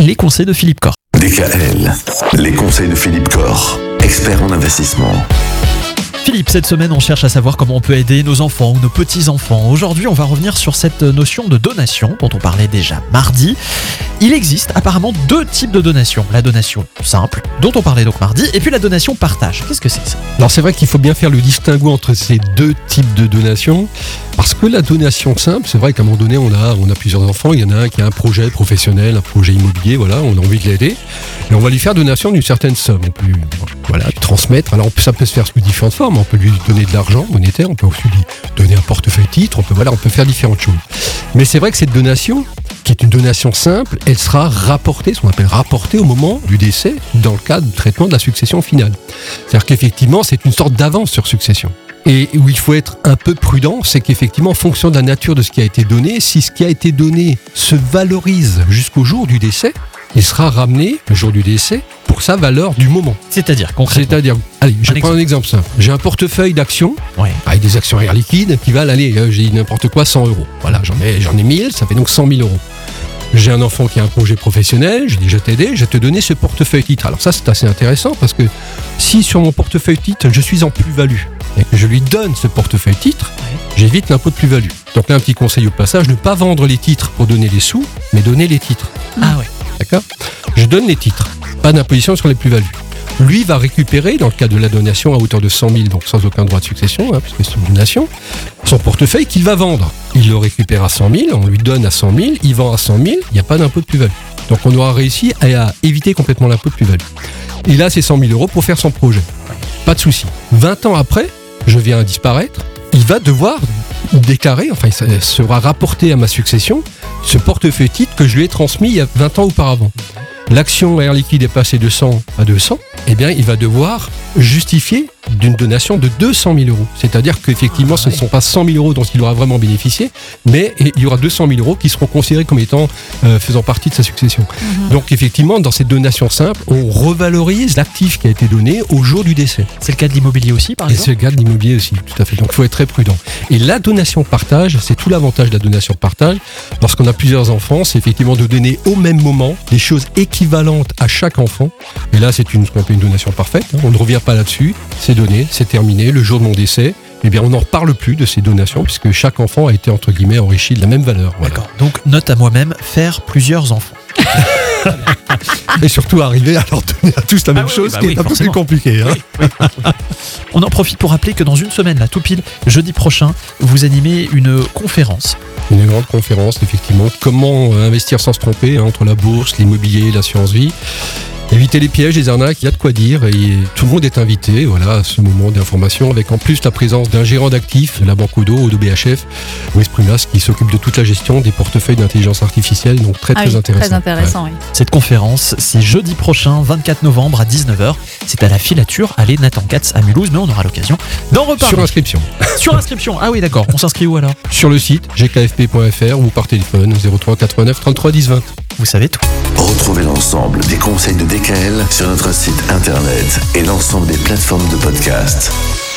les conseils de Philippe Corr. DKL, les conseils de Philippe Corr, expert en investissement. Philippe, cette semaine, on cherche à savoir comment on peut aider nos enfants ou nos petits-enfants. Aujourd'hui, on va revenir sur cette notion de donation dont on parlait déjà mardi. Il existe apparemment deux types de donations. La donation simple, dont on parlait donc mardi, et puis la donation partage. Qu'est-ce que c'est ça? Alors c'est vrai qu'il faut bien faire le distinguo entre ces deux types de donations, parce que la donation simple, c'est vrai qu'à un moment donné, on a, plusieurs enfants, il y en a un qui a un projet professionnel, un projet immobilier, voilà, on a envie de l'aider, et on va lui faire donation d'une certaine somme. On peut lui transmettre. Alors ça peut se faire sous différentes formes. On peut lui donner de l'argent monétaire, on peut aussi lui donner un portefeuille titre, on peut, voilà, on peut faire différentes choses. Mais c'est vrai que cette donation, qui est une donation simple, elle sera rapportée, ce qu'on appelle rapportée au moment du décès, dans le cadre du traitement de la succession finale. C'est-à-dire qu'effectivement, c'est une sorte d'avance sur succession. Et où il faut être un peu prudent, c'est qu'effectivement, en fonction de la nature de ce qui a été donné, si ce qui a été donné se valorise jusqu'au jour du décès, il sera ramené, le jour du décès, pour sa valeur du moment. C'est-à-dire concrètement C'est-à-dire, allez, je Un prends un exemple simple. J'ai un portefeuille d'actions Ouais. avec des actions air liquide qui valent, allez, euh, j'ai n'importe quoi, 100 euros. Voilà, j'en ai, j'en ai 1000, ça fait donc 100 000 euros. J'ai un enfant qui a un projet professionnel, je dis je vais t'aider, je vais te donner ce portefeuille titre. Alors ça c'est assez intéressant parce que si sur mon portefeuille titre je suis en plus-value et que je lui donne ce portefeuille titre, j'évite l'impôt de plus-value. Donc là un petit conseil au passage, ne pas vendre les titres pour donner les sous, mais donner les titres. Ah ouais. D'accord? Je donne les titres, pas d'imposition sur les plus-values. Lui va récupérer, dans le cas de la donation à hauteur de 100 000, donc sans aucun droit de succession, hein, puisque c'est une donation, son portefeuille qu'il va vendre. Il le récupère à 100 000, on lui donne à 100 000, il vend à 100 000, il n'y a pas d'impôt de plus-value. Donc on aura réussi à, éviter complètement l'impôt de plus-value. Il a ses 100 000 euros pour faire son projet. Pas de souci. 20 ans après, je viens à disparaître, il va devoir déclarer, enfin il sera rapporté à ma succession, ce portefeuille titre que je lui ai transmis il y a 20 ans auparavant. L'action Air Liquide est passée de 100 à 200, eh bien il va devoir justifier d'une donation de 200 000 euros. C'est-à-dire qu'effectivement, ce ne sont pas 100 000 euros dont il aura vraiment bénéficié, mais il y aura 200 000 euros qui seront considérés comme étant euh, faisant partie de sa succession. Donc effectivement, dans cette donation simple, on revalorise l'actif qui a été donné au jour du décès. C'est le cas de l'immobilier aussi, par Et exemple c'est le cas de l'immobilier aussi, tout à fait. Donc il faut être très prudent. Et la donation partage, c'est tout l'avantage de la donation partage. Lorsqu'on a plusieurs enfants, c'est effectivement de donner au même moment des choses équivalentes à chaque enfant. Et là, c'est une, ce qu'on appelle une donation parfaite. hein. On ne revient pas là-dessus. C'est donné, c'est terminé. Le jour de mon décès, eh bien, on n'en reparle plus de ces donations puisque chaque enfant a été entre guillemets enrichi de la même valeur. Voilà. D'accord. Donc, note à moi-même, faire plusieurs enfants. Et surtout arriver à leur donner à tous la même oui, chose, bah qui oui, est un peu plus compliqué. hein. On en profite pour rappeler que dans une semaine, là, tout pile, jeudi prochain, vous animez une conférence. Une grande conférence, effectivement. Comment euh, investir sans se tromper hein, entre la bourse, l'immobilier, l'assurance vie. Éviter les pièges, les arnaques, il y a de quoi dire et tout le monde est invité voilà, à ce moment d'information avec en plus la présence d'un gérant d'actifs la Banque Odo, Odo BHF, Louis Prunas, qui s'occupe de toute la gestion des portefeuilles d'intelligence artificielle, donc très Ah très oui, intéressant. Très intéressant, oui. Cette conférence, c'est jeudi prochain, 24 novembre à 19h. C'est à la filature, allez Nathan Katz à Mulhouse, mais on aura l'occasion d'en reparler. Sur inscription. Sur inscription. Ah oui, d'accord. On s'inscrit où alors? Sur le site gkfp.fr ou par téléphone 03 89 33 10 20. Vous savez tout. Retrouvez l'ensemble conseils de DKL sur notre site internet et l'ensemble des plateformes de podcast.